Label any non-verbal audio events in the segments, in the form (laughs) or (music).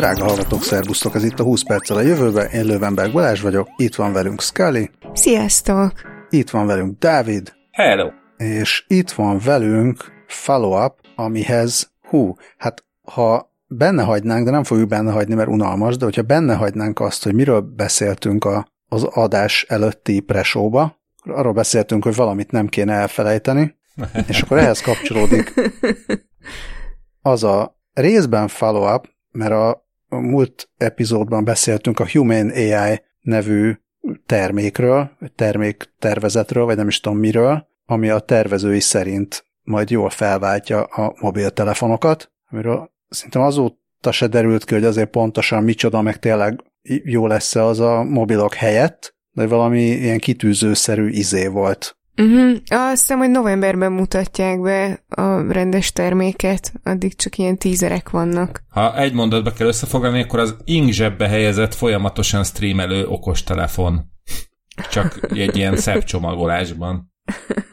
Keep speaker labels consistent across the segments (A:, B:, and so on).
A: Drága hallgatók, szervusztok! Ez itt a 20 perccel a jövőben. Én Lővenberg Balázs vagyok, itt van velünk Scully.
B: Sziasztok!
A: Itt van velünk Dávid.
C: Hello!
A: És itt van velünk Follow-up, amihez, hú, hát ha benne hagynánk, de nem fogjuk benne hagyni, mert unalmas, de hogyha benne hagynánk azt, hogy miről beszéltünk a, az adás előtti presóba, arról beszéltünk, hogy valamit nem kéne elfelejteni, és akkor ehhez kapcsolódik (laughs) az a részben follow-up, mert a, a múlt epizódban beszéltünk a Human AI nevű termékről, termék tervezetről, vagy nem is tudom miről, ami a tervezői szerint majd jól felváltja a mobiltelefonokat, amiről szerintem azóta se derült ki, hogy azért pontosan micsoda, meg tényleg jó lesz az a mobilok helyett, de valami ilyen kitűzőszerű izé volt.
B: Uh-huh. Azt hiszem, hogy novemberben mutatják be a rendes terméket, addig csak ilyen tízerek vannak.
C: Ha egy mondatba kell összefoglalni, akkor az ing zsebbe helyezett, folyamatosan streamelő okostelefon. Csak egy ilyen szebb csomagolásban.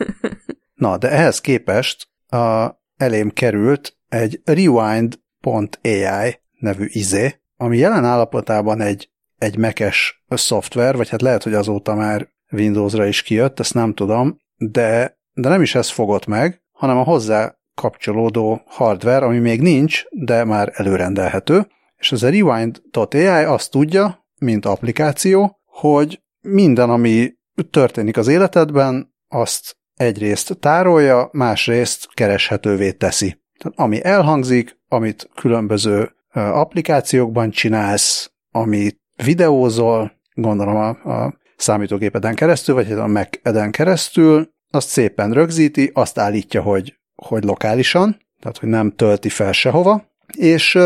C: (laughs)
A: Na, de ehhez képest a, elém került egy rewind.ai nevű izé, ami jelen állapotában egy, egy mekes szoftver, vagy hát lehet, hogy azóta már Windowsra is kijött, ezt nem tudom, de, de nem is ez fogott meg, hanem a hozzá kapcsolódó hardware, ami még nincs, de már előrendelhető, és az a Rewind.ai azt tudja, mint applikáció, hogy minden, ami történik az életedben, azt egyrészt tárolja, másrészt kereshetővé teszi. Tehát ami elhangzik, amit különböző applikációkban csinálsz, amit videózol, gondolom a, a számítógépeden keresztül, vagy a Mac-eden keresztül, azt szépen rögzíti, azt állítja, hogy, hogy lokálisan, tehát hogy nem tölti fel sehova, és,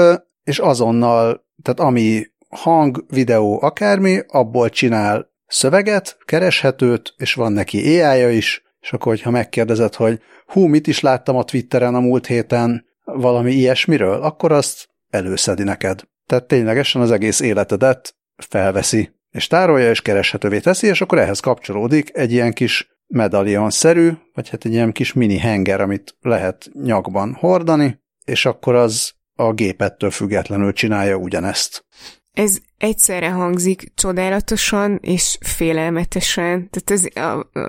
A: és azonnal, tehát ami hang, videó, akármi, abból csinál szöveget, kereshetőt, és van neki ai is, és akkor, hogyha megkérdezed, hogy hú, mit is láttam a Twitteren a múlt héten, valami ilyesmiről, akkor azt előszedi neked. Tehát ténylegesen az egész életedet felveszi és tárolja, és kereshetővé teszi, és akkor ehhez kapcsolódik egy ilyen kis medalion-szerű, vagy hát egy ilyen kis mini henger, amit lehet nyakban hordani, és akkor az a gépettől függetlenül csinálja ugyanezt.
B: Ez egyszerre hangzik csodálatosan és félelmetesen. Tehát az,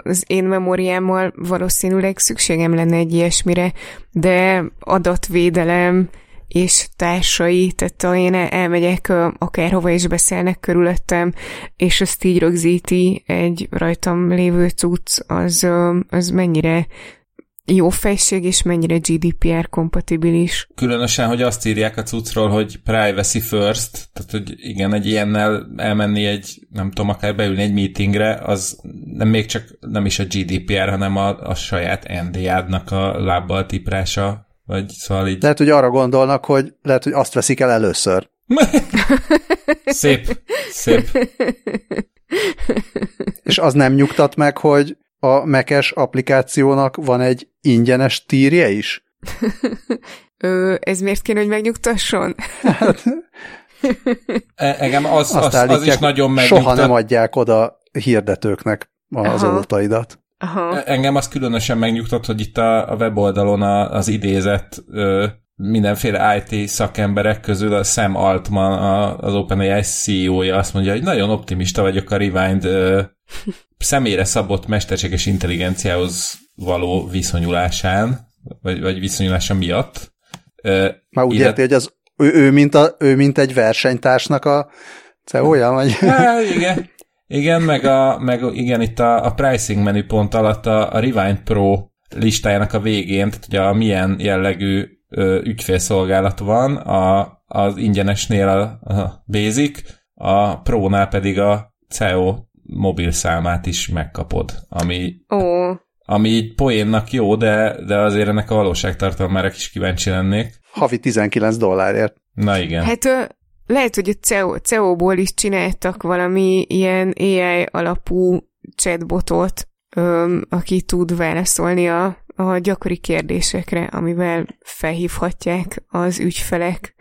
B: az én memóriámmal valószínűleg szükségem lenne egy ilyesmire, de adatvédelem, és társai, tehát én elmegyek akárhova is beszélnek körülöttem, és azt így rögzíti egy rajtam lévő cucc, az, az mennyire jó fejség, és mennyire GDPR kompatibilis.
C: Különösen, hogy azt írják a cuccról, hogy privacy first, tehát hogy igen, egy ilyennel elmenni egy, nem tudom, akár beülni egy meetingre, az nem még csak nem is a GDPR, hanem a, a saját NDA-nak a lábbal tiprása vagy szóval így...
A: Lehet, hogy arra gondolnak, hogy lehet, hogy azt veszik el először. (laughs)
C: szép, szép.
A: És az nem nyugtat meg, hogy a mekes applikációnak van egy ingyenes tírje is?
B: Ö, ez miért kéne, hogy megnyugtasson?
C: Hát, e, engem az, az, az is nagyon megnyugtat.
A: Soha nem adják oda hirdetőknek az Aha. adataidat.
C: Aha. E, engem az különösen megnyugtat, hogy itt a, a weboldalon a, az idézett ö, mindenféle IT szakemberek közül a Sam Altman, a, az OpenAI CEO-ja azt mondja, hogy nagyon optimista vagyok a Rewind ö, (laughs) személyre szabott mesterséges intelligenciához való viszonyulásán, vagy, vagy viszonyulása miatt.
A: Ö, Már úgy érti, hogy az, ő, ő, mint a, ő mint egy versenytársnak a CEO-ja, vagy?
C: Há, igen. Igen, meg, a, meg igen, itt a, a pricing menüpont alatt a, a Rewind Pro listájának a végén, tehát ugye a milyen jellegű ö, ügyfélszolgálat van, a, az ingyenesnél a, a Basic, a Pro-nál pedig a CEO mobil számát is megkapod, ami,
B: oh.
C: ami így poénnak jó, de, de azért ennek a valóságtartalmára is kíváncsi lennék.
A: Havi 19 dollárért.
C: Na igen.
B: Hát lehet, hogy a CEO, CEO-ból is csináltak valami ilyen AI alapú chatbotot, öm, aki tud válaszolni a, a gyakori kérdésekre, amivel felhívhatják az ügyfelek,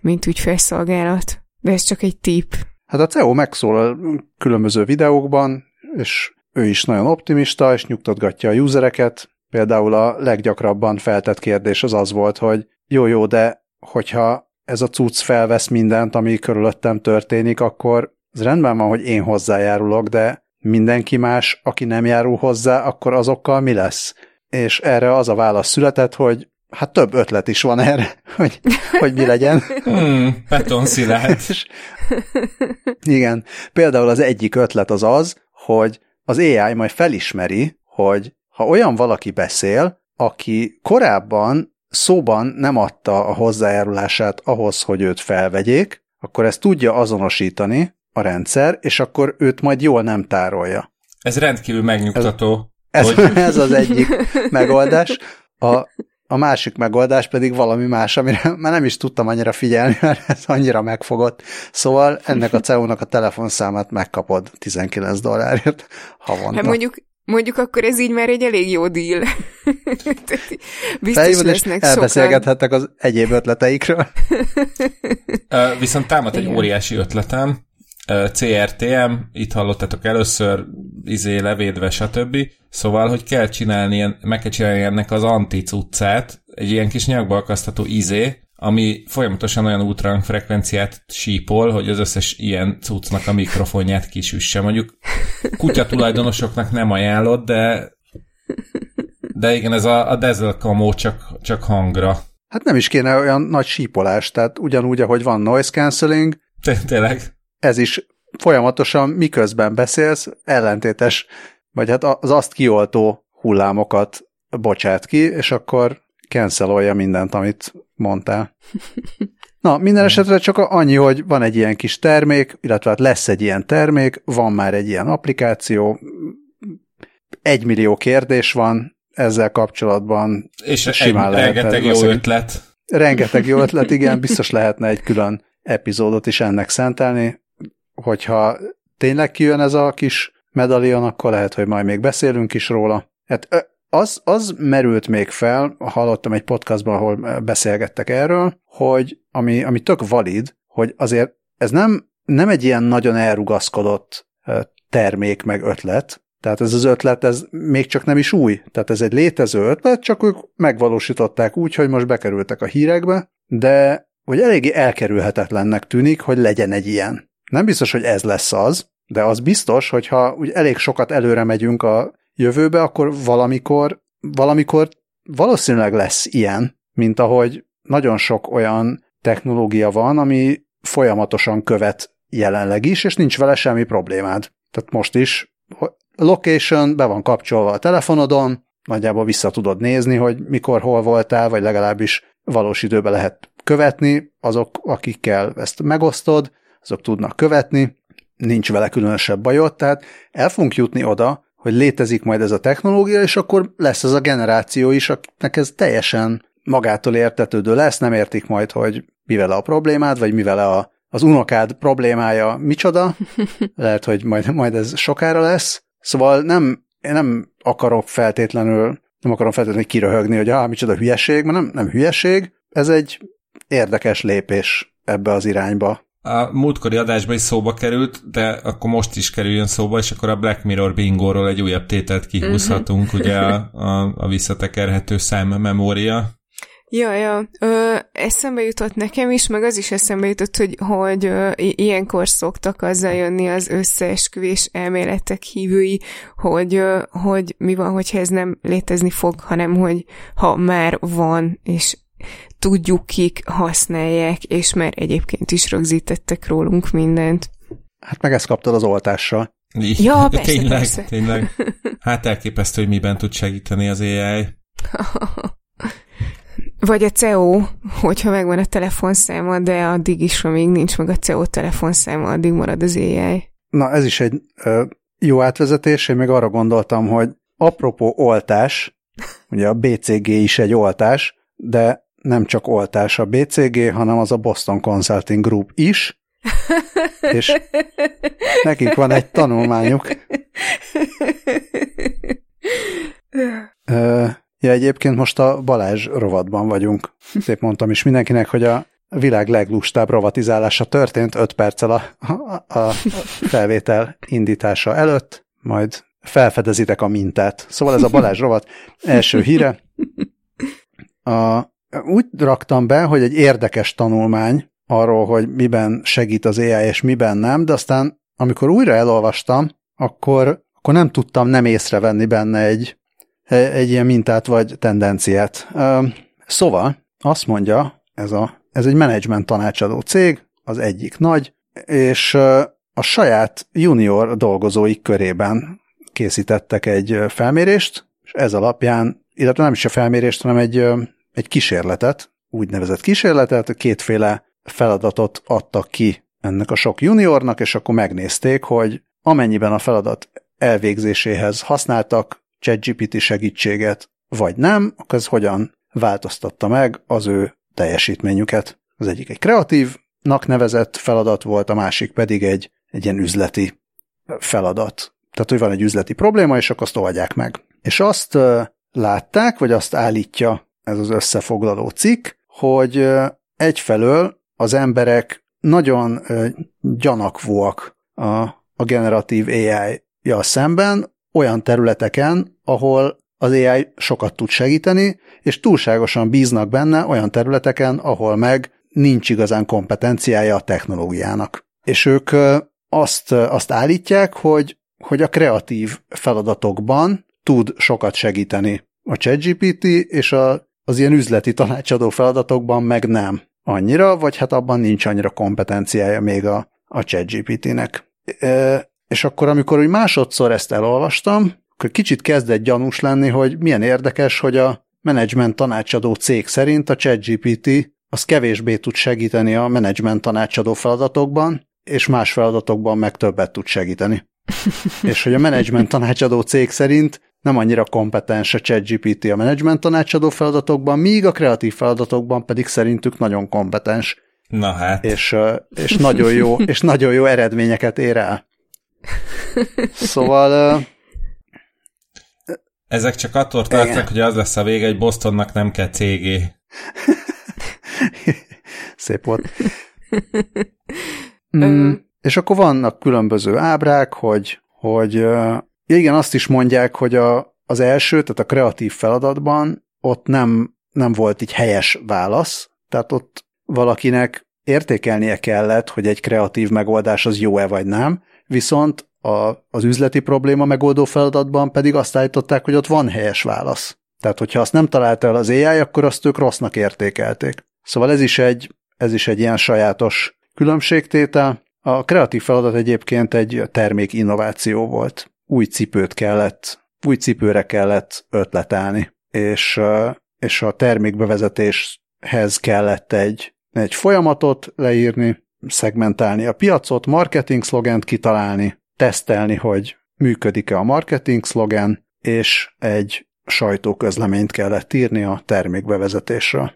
B: mint ügyfelszolgálat. De ez csak egy tip.
A: Hát a CEO megszólal különböző videókban, és ő is nagyon optimista, és nyugtatgatja a usereket. Például a leggyakrabban feltett kérdés az az volt, hogy jó-jó, de hogyha ez a cucc felvesz mindent, ami körülöttem történik, akkor az rendben van, hogy én hozzájárulok, de mindenki más, aki nem járul hozzá, akkor azokkal mi lesz? És erre az a válasz született, hogy hát több ötlet is van erre, (laughs) hogy, hogy mi legyen.
C: Hmm, betonszilárd. (laughs)
A: igen, például az egyik ötlet az az, hogy az AI majd felismeri, hogy ha olyan valaki beszél, aki korábban szóban nem adta a hozzájárulását ahhoz, hogy őt felvegyék, akkor ezt tudja azonosítani a rendszer, és akkor őt majd jól nem tárolja.
C: Ez rendkívül megnyugtató.
A: Ez, hogy... ez az egyik megoldás. A, a másik megoldás pedig valami más, amire már nem is tudtam annyira figyelni, mert ez annyira megfogott. Szóval ennek a CEO-nak a telefonszámát megkapod 19 dollárért havonta.
B: Hát mondjuk Mondjuk akkor ez így már egy elég jó deal. (laughs) Biztos Felhívod, lesznek
A: elbeszélgethettek az egyéb ötleteikről. (laughs)
C: uh, viszont támad egy óriási ötletem. Uh, CRTM, itt hallottátok először, izé levédve, stb. Szóval, hogy kell csinálni, meg kell csinálni ennek az anti cuccát, egy ilyen kis nyakbalkasztató izé, ami folyamatosan olyan útrang frekvenciát sípol, hogy az összes ilyen cuccnak a mikrofonját kisüsse. Mondjuk kutya tulajdonosoknak nem ajánlott, de de igen, ez a, a Dazzle kamó csak, csak hangra.
A: Hát nem is kéne olyan nagy sípolás, tehát ugyanúgy, ahogy van noise cancelling,
C: Tényleg.
A: Ez is folyamatosan miközben beszélsz, ellentétes, vagy hát az azt kioltó hullámokat bocsát ki, és akkor cancelolja mindent, amit mondtál. (laughs) Na, minden esetre csak annyi, hogy van egy ilyen kis termék, illetve hát lesz egy ilyen termék, van már egy ilyen applikáció, egy millió kérdés van ezzel kapcsolatban.
C: És simán egy, rengeteg jó ötlet.
A: Rengeteg jó ötlet, igen, (laughs) biztos lehetne egy külön epizódot is ennek szentelni, hogyha tényleg kijön ez a kis medalion, akkor lehet, hogy majd még beszélünk is róla. Hát az, az merült még fel, hallottam egy podcastban, ahol beszélgettek erről, hogy ami, ami tök valid, hogy azért ez nem, nem egy ilyen nagyon elrugaszkodott termék meg ötlet, tehát ez az ötlet, ez még csak nem is új. Tehát ez egy létező ötlet, csak ők megvalósították úgy, hogy most bekerültek a hírekbe, de hogy eléggé elkerülhetetlennek tűnik, hogy legyen egy ilyen. Nem biztos, hogy ez lesz az, de az biztos, hogy ha úgy elég sokat előre megyünk a jövőbe, akkor valamikor, valamikor valószínűleg lesz ilyen, mint ahogy nagyon sok olyan technológia van, ami folyamatosan követ jelenleg is, és nincs vele semmi problémád. Tehát most is location be van kapcsolva a telefonodon, nagyjából vissza tudod nézni, hogy mikor, hol voltál, vagy legalábbis valós időben lehet követni, azok, akikkel ezt megosztod, azok tudnak követni, nincs vele különösebb bajod, tehát el fogunk jutni oda, hogy létezik majd ez a technológia, és akkor lesz ez a generáció is, akinek ez teljesen magától értetődő lesz, nem értik majd, hogy mivel a problémád, vagy mivel a, az unokád problémája micsoda, (laughs) lehet, hogy majd, majd ez sokára lesz. Szóval nem, én nem akarok feltétlenül, nem akarom feltétlenül kiröhögni, hogy ah, micsoda hülyeség, mert nem, nem hülyeség, ez egy érdekes lépés ebbe az irányba.
C: A múltkori adásban is szóba került, de akkor most is kerüljön szóba, és akkor a Black Mirror bingóról egy újabb tételt kihúzhatunk, uh-huh. ugye a, (laughs) a, a visszatekerhető memória.
B: Ja, ja. Ö, eszembe jutott nekem is, meg az is eszembe jutott, hogy, hogy ö, ilyenkor szoktak azzal jönni az összeesküvés elméletek hívői, hogy, ö, hogy mi van, hogyha ez nem létezni fog, hanem hogy ha már van, és tudjuk, kik használják, és már egyébként is rögzítettek rólunk mindent.
A: Hát meg ezt kaptad az oltással.
B: Ja, (laughs) persze,
C: tényleg,
B: persze.
C: tényleg. Hát elképesztő, hogy miben tud segíteni az AI. (laughs)
B: Vagy a CEO, hogyha megvan a telefonszáma, de addig is, amíg nincs meg a CEO telefonszáma, addig marad az AI.
A: Na, ez is egy ö, jó átvezetés, én még arra gondoltam, hogy apropó oltás, ugye a BCG is egy oltás, de nem csak oltás a BCG, hanem az a Boston Consulting Group is, (laughs) és nekik van egy tanulmányuk. Ja, egyébként most a Balázs rovatban vagyunk. Szép mondtam is mindenkinek, hogy a világ leglustább rovatizálása történt 5 perccel a, a, a felvétel indítása előtt, majd felfedezitek a mintát. Szóval ez a Balázs rovat első híre. A úgy raktam be, hogy egy érdekes tanulmány arról, hogy miben segít az AI és miben nem, de aztán amikor újra elolvastam, akkor, akkor nem tudtam nem észrevenni benne egy, egy ilyen mintát vagy tendenciát. Szóval azt mondja, ez, a, ez egy menedzsment tanácsadó cég, az egyik nagy, és a saját junior dolgozóik körében készítettek egy felmérést, és ez alapján, illetve nem is a felmérést, hanem egy, egy kísérletet, úgynevezett kísérletet, kétféle feladatot adtak ki ennek a sok juniornak, és akkor megnézték, hogy amennyiben a feladat elvégzéséhez használtak ChatGPT segítséget, vagy nem, akkor ez hogyan változtatta meg az ő teljesítményüket. Az egyik egy kreatívnak nevezett feladat volt, a másik pedig egy, egy ilyen üzleti feladat. Tehát, hogy van egy üzleti probléma, és akkor azt oldják meg. És azt látták, vagy azt állítja ez az összefoglaló cikk, hogy egyfelől az emberek nagyon gyanakvóak a, a generatív AI-ja szemben, olyan területeken, ahol az AI sokat tud segíteni, és túlságosan bíznak benne olyan területeken, ahol meg nincs igazán kompetenciája a technológiának. És ők azt, azt állítják, hogy, hogy a kreatív feladatokban tud sokat segíteni a ChatGPT, és a, az ilyen üzleti tanácsadó feladatokban meg nem annyira, vagy hát abban nincs annyira kompetenciája még a, a ChatGPT-nek. E, és akkor, amikor úgy másodszor ezt elolvastam, akkor kicsit kezdett gyanús lenni, hogy milyen érdekes, hogy a menedzsment tanácsadó cég szerint a ChatGPT az kevésbé tud segíteni a menedzsment tanácsadó feladatokban, és más feladatokban meg többet tud segíteni. (laughs) és hogy a menedzsment tanácsadó cég szerint nem annyira kompetens a ChatGPT a menedzsment tanácsadó feladatokban, míg a kreatív feladatokban pedig szerintük nagyon kompetens.
C: Na hát.
A: És, és, nagyon, jó, és nagyon jó eredményeket ér el. Szóval...
C: Ezek csak attól tartnak, hogy az lesz a vége, hogy Bostonnak nem kell cégé. (laughs)
A: Szép volt. Mm, és akkor vannak különböző ábrák, hogy, hogy igen, azt is mondják, hogy a, az első, tehát a kreatív feladatban ott nem, nem volt így helyes válasz, tehát ott valakinek értékelnie kellett, hogy egy kreatív megoldás az jó-e vagy nem, viszont a, az üzleti probléma megoldó feladatban pedig azt állították, hogy ott van helyes válasz. Tehát, hogyha azt nem találta el az AI, akkor azt ők rossznak értékelték. Szóval ez is egy, ez is egy ilyen sajátos különbségtétel. A kreatív feladat egyébként egy termék innováció volt új cipőt kellett, új cipőre kellett ötletelni, és, és a termékbevezetéshez kellett egy, egy folyamatot leírni, szegmentálni a piacot, marketing szlogent kitalálni, tesztelni, hogy működik-e a marketing szlogen, és egy sajtóközleményt kellett írni a termékbevezetésről.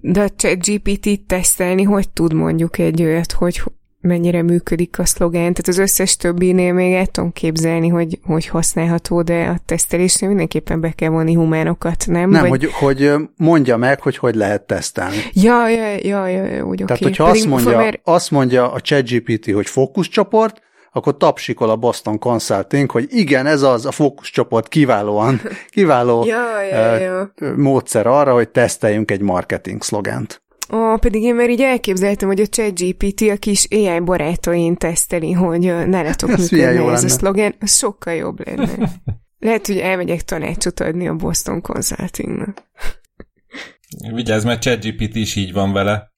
B: De a ChatGPT tesztelni hogy tud mondjuk egy olyat, hogy mennyire működik a szlogán, tehát az összes többinél még el tudom képzelni, hogy, hogy használható, de a tesztelésnél mindenképpen be kell vonni humánokat, nem?
A: Nem, Vagy... hogy, hogy mondja meg, hogy hogy lehet tesztelni.
B: Ja, ja, ja, ja úgy
A: Tehát, okay. hogyha azt mondja, mert... azt mondja a ChatGPT, hogy fókuszcsoport, akkor tapsikol a Boston Consulting, hogy igen, ez az a fókuszcsoport kiválóan, (laughs) kiváló
B: ja, ja, ja.
A: módszer arra, hogy teszteljünk egy marketing szlogent.
B: Ó, pedig én már így elképzeltem, hogy a ChatGPT a kis AI barátain teszteli, hogy nálatok (laughs) működne ez a szlogen, az sokkal jobb lenne. (laughs) Lehet, hogy elmegyek tanácsot adni a Boston Consultingnak. (laughs)
C: Vigyázz, mert ChatGPT is így van vele.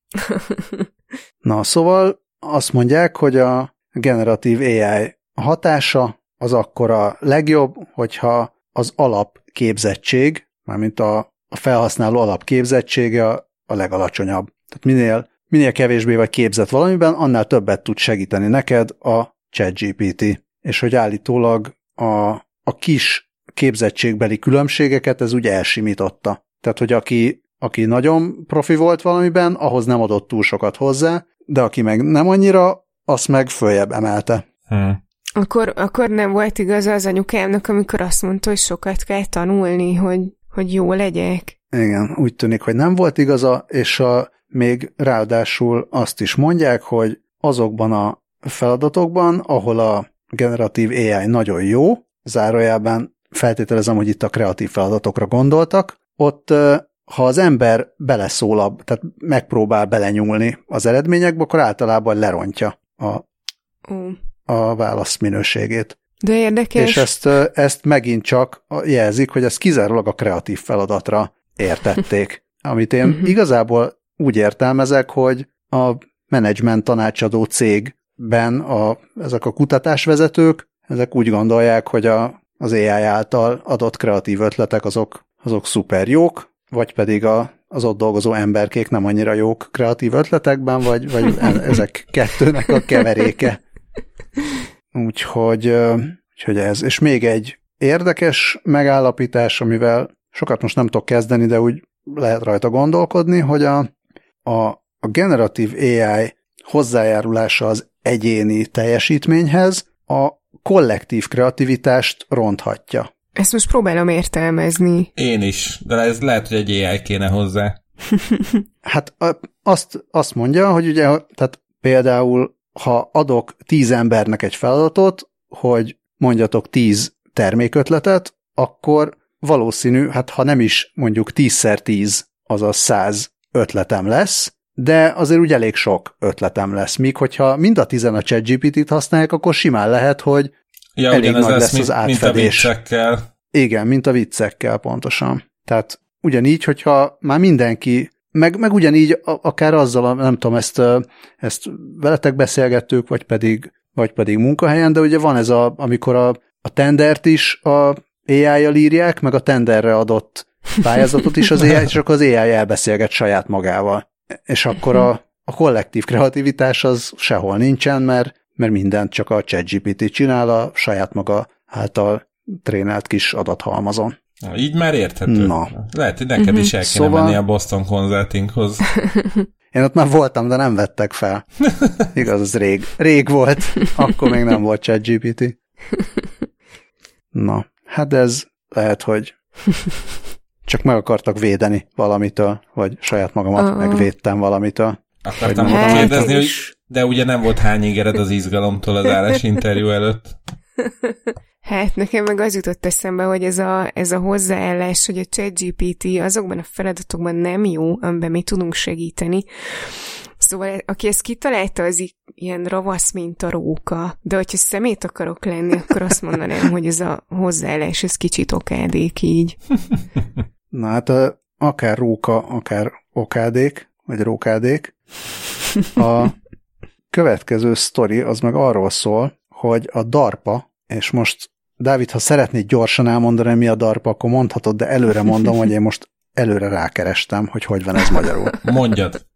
A: Na, szóval azt mondják, hogy a generatív AI hatása az akkor a legjobb, hogyha az alapképzettség, mármint a, a felhasználó alapképzettsége a legalacsonyabb. Tehát minél, minél kevésbé vagy képzett valamiben, annál többet tud segíteni neked a ChatGPT. És hogy állítólag a, a kis képzettségbeli különbségeket ez úgy elsimította. Tehát, hogy aki, aki nagyon profi volt valamiben, ahhoz nem adott túl sokat hozzá, de aki meg nem annyira, azt meg följebb emelte. Hmm.
B: Akkor, akkor nem volt igaz az anyukámnak, amikor azt mondta, hogy sokat kell tanulni, hogy, hogy jó legyek.
A: Igen, úgy tűnik, hogy nem volt igaza, és a, még ráadásul azt is mondják, hogy azokban a feladatokban, ahol a generatív AI nagyon jó, zárójában feltételezem, hogy itt a kreatív feladatokra gondoltak, ott ha az ember beleszól, tehát megpróbál belenyúlni az eredményekbe, akkor általában lerontja a, a válasz minőségét.
B: De érdekes.
A: És ezt, ezt megint csak jelzik, hogy ezt kizárólag a kreatív feladatra értették. (laughs) Amit én
B: Mhm.
A: igazából úgy értelmezek, hogy a menedzsment tanácsadó cégben a, ezek a kutatásvezetők, ezek úgy gondolják, hogy a, az AI által adott kreatív ötletek azok, azok szuper jók, vagy pedig a, az ott dolgozó emberkék nem annyira jók kreatív ötletekben, vagy, vagy e- (laughs) ezek kettőnek a keveréke. Úgyhogy, úgyhogy ez. És még egy érdekes megállapítás, amivel sokat most nem tudok kezdeni, de úgy lehet rajta gondolkodni, hogy a, a, a generatív AI hozzájárulása az egyéni teljesítményhez a kollektív kreativitást ronthatja.
B: Ezt most próbálom értelmezni.
C: Én is, de ez lehet, hogy egy AI kéne hozzá. (laughs)
A: Hát azt, azt mondja, hogy ugye, tehát például, ha adok tíz embernek egy feladatot, hogy mondjatok tíz termékötletet, akkor valószínű, hát ha nem is mondjuk 10x10, azaz 100 ötletem lesz, de azért úgy elég sok ötletem lesz. Míg hogyha mind a tizen a ChatGPT-t használják, akkor simán lehet, hogy
C: Ja,
A: Elég nagy
C: lesz,
A: lesz az
C: mint, mint a
A: átfedés.
C: viccekkel.
A: Igen, mint a viccekkel pontosan. Tehát ugyanígy, hogyha már mindenki, meg, meg ugyanígy akár azzal, a- nem tudom, ezt, ezt veletek beszélgettük, vagy pedig, vagy pedig munkahelyen, de ugye van ez a, amikor a, a tendert is a AI-jal írják, meg a tenderre adott pályázatot is az AI, akkor az AI elbeszélget saját magával. És akkor a, a kollektív kreativitás az sehol nincsen, mert, mert mindent csak a ChatGPT csinál a saját maga által trénelt kis adathalmazon.
C: Na, Így már érthető.
A: Na.
C: Lehet, hogy neked is el kéne
A: Szóval-
C: menni a Boston Consultinghoz. (laughs)
A: Én ott már voltam, de nem vettek fel. Igaz, az rég. Rég volt. Akkor még nem volt ChatGPT. (laughs) Na, hát ez lehet, hogy csak meg akartak védeni valamitől, vagy saját magamat
B: Ah.
A: megvédtem valamitől.
C: Akartam
A: Hogy
C: volna
B: hát,
C: kérdezni, hogy
B: és-
C: de ugye nem volt hány ingered az izgalomtól az állásinterjú előtt. (laughs)
B: Hát nekem meg az jutott eszembe, hogy ez a, ez a hozzáállás, hogy a ChatGPT azokban a feladatokban nem jó, amiben mi tudunk segíteni. Szóval aki ezt kitalálta, az í- ilyen ravasz, mint a róka. De hogyha szemét akarok lenni, akkor azt mondanám, hogy ez a hozzáállás, ez kicsit okádék így.
A: Na hát akár róka, akár okádék, vagy rókádék. A következő sztori az meg arról szól, hogy a DARPA, és most Dávid, ha szeretnéd gyorsan elmondani, mi a DARPA, akkor mondhatod, de előre mondom, hogy én most előre rákerestem, hogy hogy van ez magyarul.
C: Mondjad.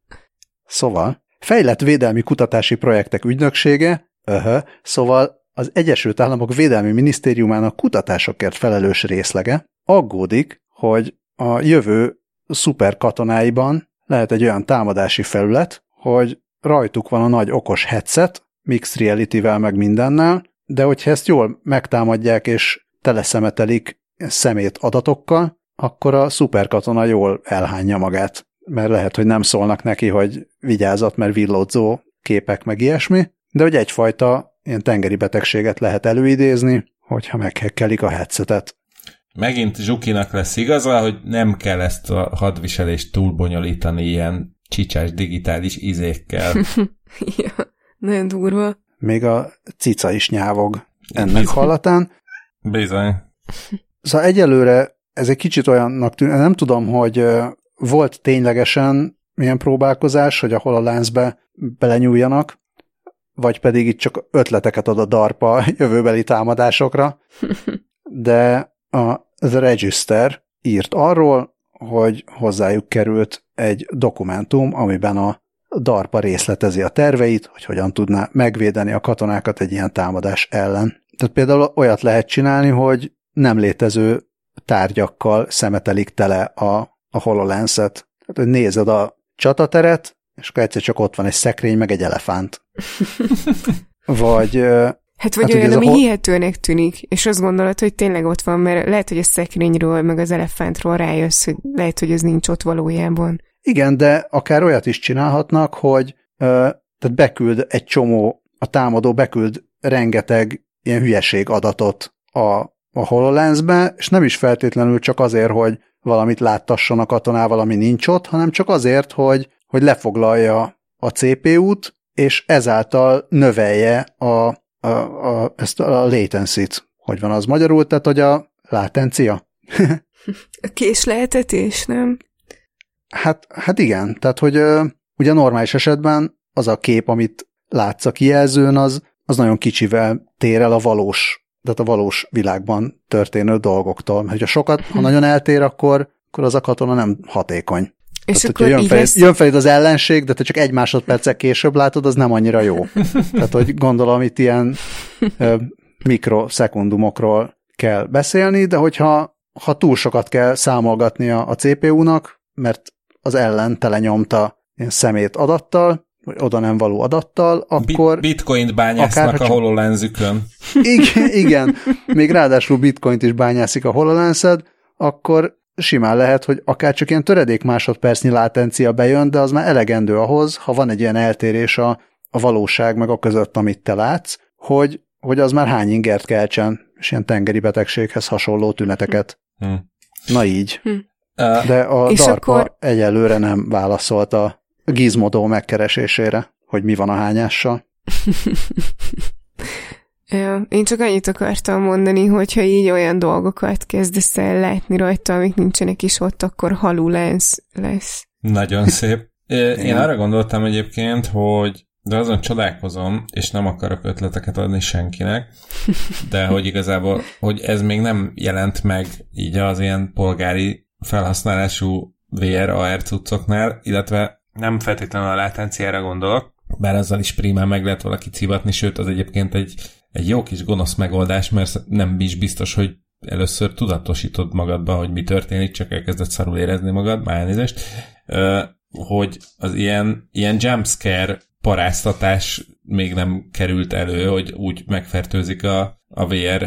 A: Szóval, fejlett védelmi kutatási projektek ügynöksége, öhö, szóval az Egyesült Államok Védelmi Minisztériumának kutatásokért felelős részlege aggódik, hogy a jövő szuperkatonáiban lehet egy olyan támadási felület, hogy rajtuk van a nagy okos headset, mixed reality-vel meg mindennel, de hogyha ezt jól megtámadják és teleszemetelik szemét adatokkal, akkor a szuperkatona jól elhányja magát. Mert lehet, hogy nem szólnak neki, hogy vigyázat, mert villódzó képek meg ilyesmi, de hogy egyfajta ilyen tengeri betegséget lehet előidézni, hogyha meghekkelik a headsetet.
C: Megint Zsukinak lesz igaza, hogy nem kell ezt a hadviselést túlbonyolítani ilyen csicsás digitális izékkel. (laughs)
B: ja, nagyon durva.
A: Még a cica is nyávog ennek
C: Bizony.
A: hallatán.
C: Bizony.
A: Szóval egyelőre ez egy kicsit olyannak tűnik, nem tudom, hogy volt ténylegesen ilyen próbálkozás, hogy a HoloLensbe belenyúljanak, vagy pedig itt csak ötleteket ad a DARPA (laughs) jövőbeli támadásokra, de a The Register írt arról, hogy hozzájuk került egy dokumentum, amiben a DARPA részletezi a terveit, hogy hogyan tudná megvédeni a katonákat egy ilyen támadás ellen. Tehát például olyat lehet csinálni, hogy nem létező tárgyakkal szemetelik tele a, a HoloLens-et. Tehát, hogy nézed a csatateret, és akkor egyszer csak ott van egy szekrény, meg egy elefánt. (laughs) Vagy ö,
B: Hát vagy
A: Hát
B: hát olyan, ami
A: hol-
B: hihetőnek tűnik, és azt gondolod, hogy tényleg ott van, mert lehet, hogy a szekrényről, meg az elefántról rájössz, hogy lehet, hogy ez nincs ott valójában.
A: Igen, de akár olyat is csinálhatnak, hogy tehát beküld egy csomó, a támadó beküld rengeteg ilyen hülyeség adatot a, a HoloLensbe, és nem is feltétlenül csak azért, hogy, valamit láttasson a katonával, ami nincs ott, hanem csak azért, hogy, hogy lefoglalja a CPU-t, és ezáltal növelje a, a, a, ezt a latency-t. Hogy van az magyarul? Tehát, hogy a látencia? (laughs)
B: a késleltetés, nem?
A: Hát, hát igen, tehát, hogy ugye normális esetben az a kép, amit látsz a kijelzőn, az, az nagyon kicsivel tér el a valós, tehát a valós világban történő dolgoktól. Mert ha sokat, ha nagyon eltér, akkor, akkor az a katona nem hatékony. És Tehát, akkor jön, felé, lesz... jön felé az ellenség, de te csak egy másodperccel később látod, az nem annyira jó. (laughs) Tehát, hogy gondolom itt ilyen mikroszekundumokról kell beszélni, de hogyha ha túl sokat kell számolgatnia a CPU-nak, mert az ellen telenyomta ilyen szemét adattal, oda nem való adattal, akkor...
C: Bitcoint bányásznak akár, a HoloLensükön.
A: Igen, (laughs) igen, még ráadásul bitcoint is bányászik a HoloLensed, akkor simán lehet, hogy akár csak ilyen töredék másodpercnyi látencia bejön, de az már elegendő ahhoz, ha van egy ilyen eltérés a, a valóság meg a között, amit te látsz, hogy, hogy az már hány ingert keltsen, és ilyen tengeri betegséghez hasonló tüneteket. Hm. Na így. Hm. De a és DARPA akkor... egyelőre nem válaszolt a Gizmodo megkeresésére, hogy mi van a hányással. (laughs)
B: Ja, én csak annyit akartam mondani, hogyha így olyan dolgokat kezdesz el látni rajta, amik nincsenek is ott, akkor halú lesz. lesz.
C: Nagyon (laughs) szép. Én arra gondoltam egyébként, hogy de azon csodálkozom, és nem akarok ötleteket adni senkinek, de (laughs) hogy igazából, hogy ez még nem jelent meg így az ilyen polgári felhasználású VR AR cuccoknál, illetve nem feltétlenül a látenciára gondolok, bár azzal is primán meg lehet valaki civatni, sőt, az egyébként egy, egy jó kis gonosz megoldás, mert nem is biztos, hogy először tudatosítod magadba, hogy mi történik, csak elkezdett szarul érezni magad, már elnézést, hogy az ilyen, ilyen jumpscare paráztatás még nem került elő, hogy úgy megfertőzik a, a VR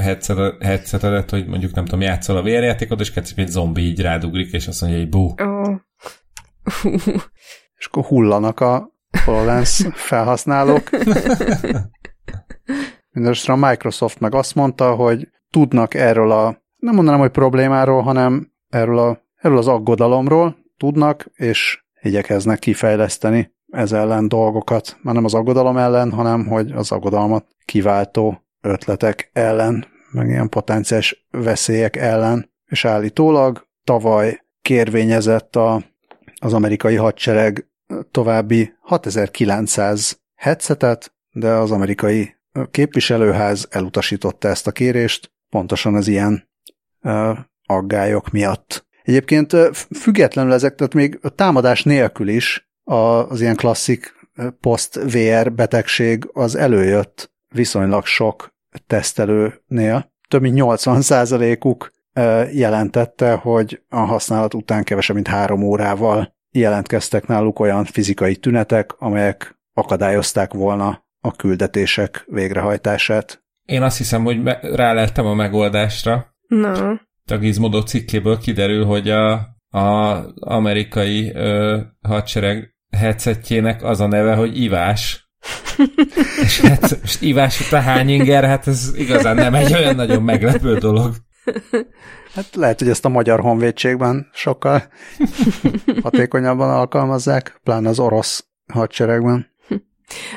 C: headsetedet, hogy mondjuk nem tudom, játszol a VR játékot, és kezdve egy zombi így rádugrik, és azt mondja, hogy bú. Oh.
A: És akkor hullanak a HoloLens felhasználók. (laughs) Mindenesetre a Microsoft meg azt mondta, hogy tudnak erről a, nem mondanám, hogy problémáról, hanem erről, a, erről az aggodalomról tudnak, és igyekeznek kifejleszteni ez ellen dolgokat. Már nem az aggodalom ellen, hanem hogy az aggodalmat kiváltó ötletek ellen, meg ilyen potenciális veszélyek ellen. És állítólag tavaly kérvényezett a, az amerikai hadsereg további 6900 headsetet, de az amerikai képviselőház elutasította ezt a kérést, pontosan az ilyen aggályok miatt. Egyébként függetlenül ezek, tehát még a támadás nélkül is az ilyen klasszik post-VR betegség az előjött viszonylag sok tesztelőnél. Több mint 80%-uk jelentette, hogy a használat után kevesebb, mint három órával jelentkeztek náluk olyan fizikai tünetek, amelyek akadályozták volna a küldetések végrehajtását.
C: Én azt hiszem, hogy me- ráleltem a megoldásra.
B: No.
C: A Gizmodo cikkéből kiderül, hogy a, a amerikai ö, hadsereg headsetjének az a neve, hogy Ivás. (laughs) és hát most Ivás után hány inger, hát ez igazán nem egy olyan nagyon meglepő dolog.
A: Hát lehet, hogy ezt a magyar honvédségben sokkal (laughs) hatékonyabban alkalmazzák, pláne az orosz hadseregben.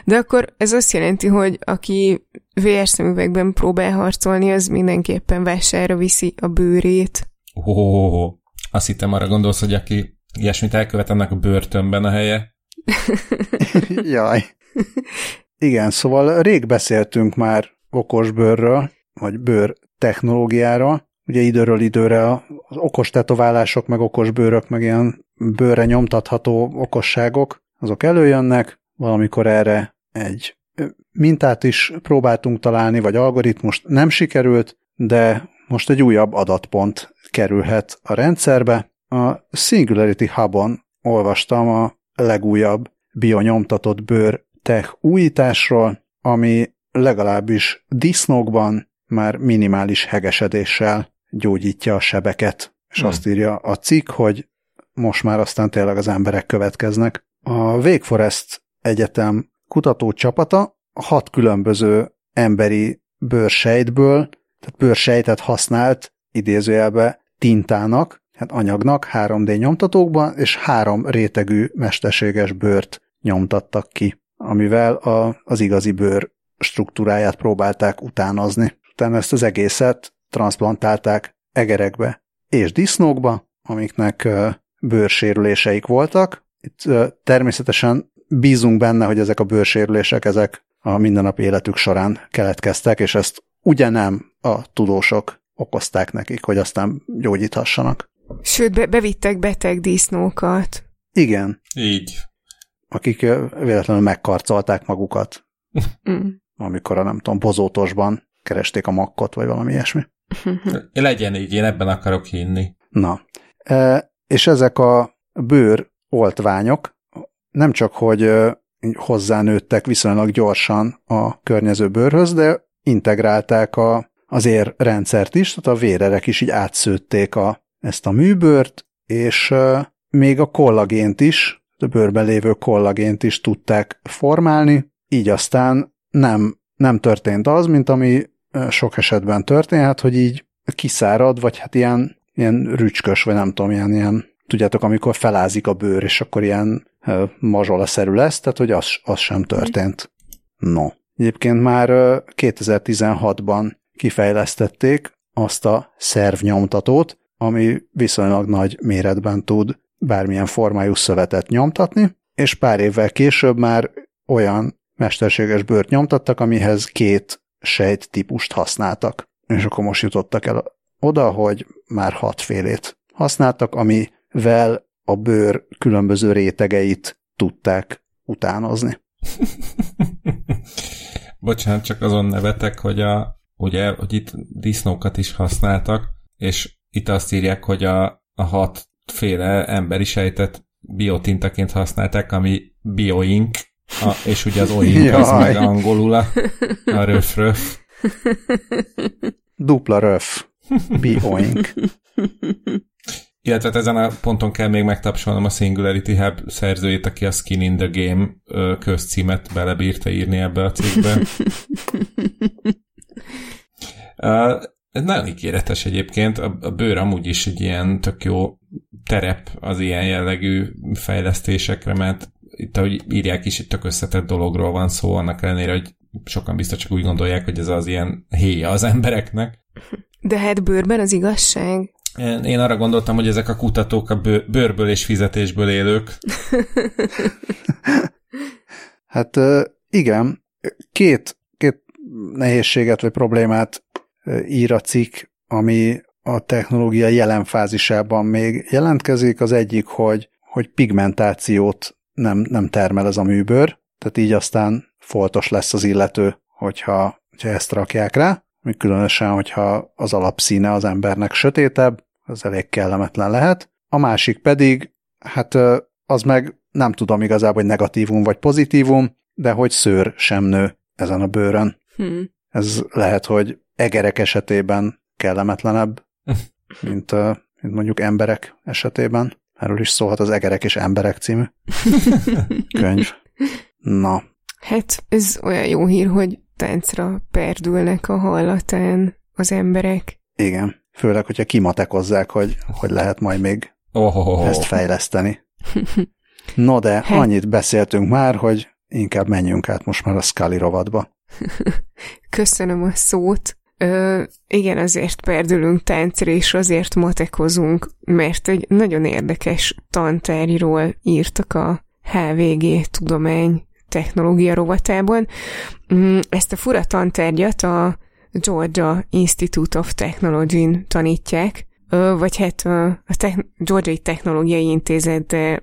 B: De akkor ez azt jelenti, hogy aki VR szemüvegben próbál harcolni, az mindenképpen vására viszi a bőrét.
C: Oh, oh, oh. Azt hittem arra gondolsz, hogy aki ilyesmit elkövet, annak a börtönben a helye. (laughs)
A: Jaj. Igen, szóval rég beszéltünk már okos bőrről, vagy bőr technológiáról. Ugye időről időre az okos tetoválások, meg okos bőrök, meg ilyen bőre nyomtatható okosságok, azok előjönnek, valamikor erre egy mintát is próbáltunk találni, vagy algoritmust nem sikerült, de most egy újabb adatpont kerülhet a rendszerbe. A Singularity Hub-on olvastam a legújabb bionyomtatott bőr tech újításról, ami legalábbis disznókban már minimális hegesedéssel gyógyítja a sebeket. És hmm. azt írja a cikk, hogy most már aztán tényleg az emberek következnek. A Wake Forest Egyetem kutatócsapata hat különböző emberi bőrsejtből, tehát bőrsejtet használt idézőjelbe tintának, hát anyagnak 3D nyomtatókban, és három rétegű mesterséges bőrt nyomtattak ki, amivel a, az igazi bőr struktúráját próbálták utánozni. Utána ezt az egészet transplantálták egerekbe és disznókba, amiknek bőrsérüléseik voltak. Itt természetesen bízunk benne, hogy ezek a bőrsérülések ezek a mindennapi életük során keletkeztek, és ezt ugye nem a tudósok okozták nekik, hogy aztán gyógyíthassanak.
B: Sőt, be- bevittek beteg disznókat.
A: Igen.
C: Így.
A: Akik véletlenül megkarcolták magukat,
B: Mm.
A: amikor a nem tudom, bozótosban keresték a makkot, vagy valami ilyesmi. (laughs)
C: Legyen így, én ebben akarok hinni.
A: Na, e, és ezek a bőr oltványok nem csak, hogy hozzánőttek viszonylag gyorsan a környező bőrhöz, de integrálták a, az érrendszert is, tehát a vérerek is így átszőtték a, ezt a műbőrt, és még a kollagént is, a bőrben lévő kollagént is tudták formálni, így aztán nem, nem történt az, mint ami sok esetben történhet, hogy így kiszárad, vagy hát ilyen, ilyen rücskös, vagy nem tudom, ilyen, ilyen tudjátok, amikor felázik a bőr, és akkor ilyen mazsola-szerű lesz, tehát hogy az, az sem történt. No. Egyébként már 2016-ban kifejlesztették azt a szervnyomtatót, ami viszonylag nagy méretben tud bármilyen formájú szövetet nyomtatni, és pár évvel később már olyan mesterséges bőrt nyomtattak, amihez két sejt típust használtak. És akkor most jutottak el oda, hogy már hatfélét használtak, amivel a bőr különböző rétegeit tudták utánozni. (laughs)
C: Bocsánat, csak azon nevetek, hogy, a, ugye, hogy itt disznókat is használtak, és itt azt írják, hogy a, a hatféle emberi sejtet biotintaként használták, ami bioink, a, és ugye az oink az meg angolul a, a röf-röf.
A: Dupla röf. Bioink.
C: Illetve ezen a ponton kell még megtapsolnom a Singularity Hub szerzőjét, aki a Skin in the Game közcímet belebírta írni ebbe a cikkbe. uh, ez nagyon ígéretes egyébként, a, a bőr amúgy is egy ilyen tök jó terep az ilyen jellegű fejlesztésekre, mert itt, ahogy írják is, itt tök összetett dologról van szó, annak ellenére, hogy sokan biztos csak úgy gondolják, hogy ez az ilyen héja az embereknek.
B: De hát bőrben az igazság.
C: Én arra gondoltam, hogy ezek a kutatók a bőrből és fizetésből élők. (laughs)
A: hát igen, két, két nehézséget vagy problémát ír a cikk, ami a technológia jelen fázisában még jelentkezik. Az egyik, hogy, hogy pigmentációt nem, nem termel ez a műbőr, tehát így aztán foltos lesz az illető, hogyha, hogyha ezt rakják rá, még különösen, hogyha az alapszíne az embernek sötétebb, az elég kellemetlen lehet. A másik pedig, hát az meg nem tudom igazából, hogy negatívum vagy pozitívum, de hogy szőr sem nő ezen a bőrön. Hmm. Ez lehet, hogy egerek esetében kellemetlenebb, (laughs) mint, mint mondjuk emberek esetében. Erről is szólhat az Egerek és Emberek című (laughs) könyv. Na.
B: Hát ez olyan jó hír, hogy táncra perdülnek a hallatán az emberek.
A: Igen. Főleg, hogyha kimatekozzák, hogy, hogy lehet majd még oh. ezt fejleszteni. No de, hát. annyit beszéltünk már, hogy inkább menjünk át most már a Scully rovatba. (laughs)
B: Köszönöm a szót. Ö, igen, azért perdülünk táncra, és azért matekozunk, mert egy nagyon érdekes tantárgyról írtak a HVG tudomány technológia rovatában. Mm, ezt a fura tantárgyat a Georgia Institute of Technology-n tanítják, vagy hát a Techn- Georgiai Technológiai Intézet, de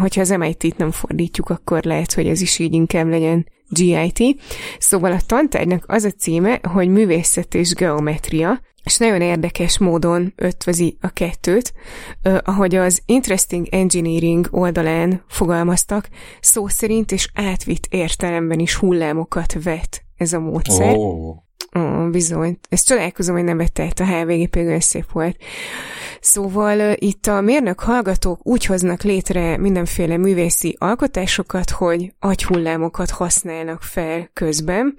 B: hogyha az MIT-t nem fordítjuk, akkor lehet, hogy ez is így inkább legyen GIT. Szóval a tantárgynak az a címe, hogy művészet és geometria, és nagyon érdekes módon ötvözi a kettőt, ahogy az Interesting Engineering oldalán fogalmaztak, szó szerint és átvitt értelemben is hullámokat vet ez a módszer. Oh. Ó, bizony. Ezt csodálkozom, hogy nem vette a HVG, például szép volt. Szóval itt a mérnök hallgatók úgy hoznak létre mindenféle művészi alkotásokat, hogy agyhullámokat használnak fel közben.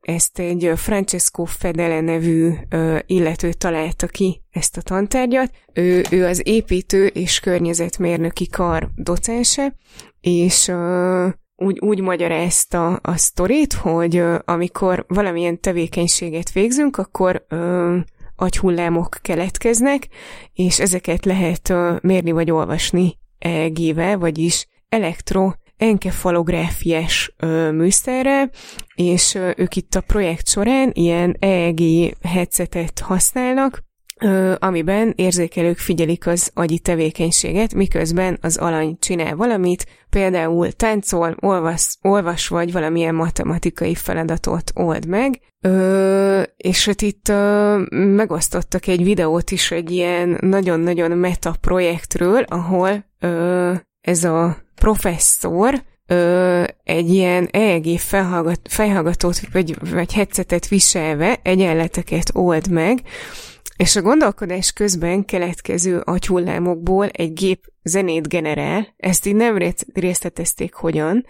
B: Ezt egy Francesco Fedele nevű illető találta ki ezt a tantárgyat. Ő, ő az építő és környezetmérnöki kar docense, és úgy, úgy magyarázta a sztorit, hogy amikor valamilyen tevékenységet végzünk, akkor ö, agyhullámok keletkeznek, és ezeket lehet ö, mérni vagy olvasni EEG-vel, vagyis elektroenkefalográfiás műszerrel, és ö, ők itt a projekt során ilyen EEG headsetet használnak, amiben érzékelők figyelik az agyi tevékenységet, miközben az alany csinál valamit, például táncol, olvas, olvas vagy valamilyen matematikai feladatot old meg, Ö, és hát itt ö, megosztottak egy videót is egy ilyen nagyon-nagyon meta projektről, ahol ö, ez a professzor ö, egy ilyen EEG felhallgat, felhallgatót vagy, vagy headsetet viselve egyenleteket old meg, és a gondolkodás közben keletkező agyhullámokból egy gép zenét generál, ezt így nem részletezték hogyan,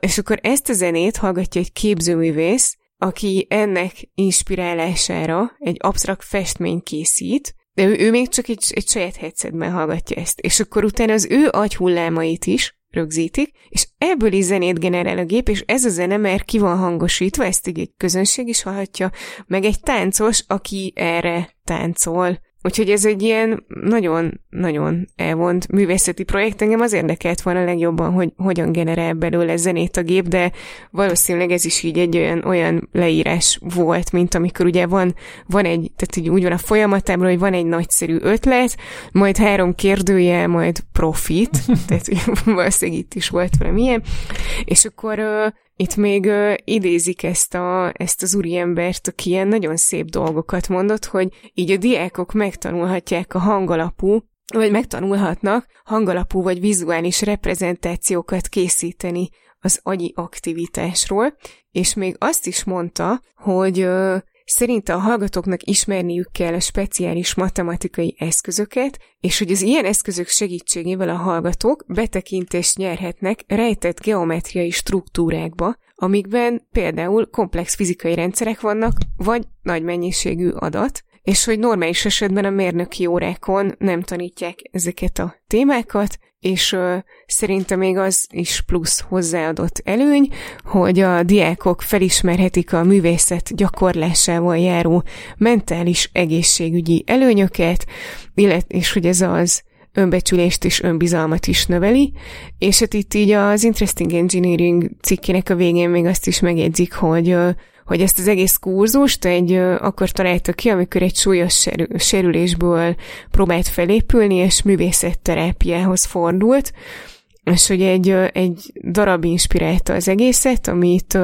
B: és akkor ezt a zenét hallgatja egy képzőművész, aki ennek inspirálására egy absztrakt festmény készít, de ő, ő még csak egy, egy saját headsetben hallgatja ezt. És akkor utána az ő agyhullámait is rögzítik, és ebből is zenét generál a gép, és ez a zene már ki van hangosítva, ezt így egy közönség is hallhatja, meg egy táncos, aki erre táncol. Úgyhogy ez egy ilyen nagyon-nagyon elvont művészeti projekt. Engem az érdekelt volna legjobban, hogy hogyan generál belőle zenét a gép, de valószínűleg ez is így egy olyan, olyan leírás volt, mint amikor ugye van, van egy, tehát így úgy van a folyamatában, hogy van egy nagyszerű ötlet, majd három kérdője, majd profit, (laughs) tehát valószínűleg itt is volt valamilyen, és akkor itt még uh, idézik ezt, a, ezt az úriembert, aki ilyen nagyon szép dolgokat mondott, hogy így a diákok megtanulhatják a hangalapú, vagy megtanulhatnak hangalapú vagy vizuális reprezentációkat készíteni az agyi aktivitásról, és még azt is mondta, hogy uh, Szerinte a hallgatóknak ismerniük kell a speciális matematikai eszközöket, és hogy az ilyen eszközök segítségével a hallgatók betekintést nyerhetnek rejtett geometriai struktúrákba, amikben például komplex fizikai rendszerek vannak, vagy nagy mennyiségű adat, és hogy normális esetben a mérnöki órákon nem tanítják ezeket a témákat, és ö, szerintem még az is plusz hozzáadott előny, hogy a diákok felismerhetik a művészet gyakorlásával járó mentális egészségügyi előnyöket, illet, és hogy ez az önbecsülést és önbizalmat is növeli, és hát itt így az Interesting Engineering cikkének a végén még azt is megjegyzik, hogy hogy ezt az egész kurzust egy, akkor találta ki, amikor egy súlyos sérülésből próbált felépülni, és művészetterápiához fordult, és hogy egy, egy darab inspirálta az egészet, amit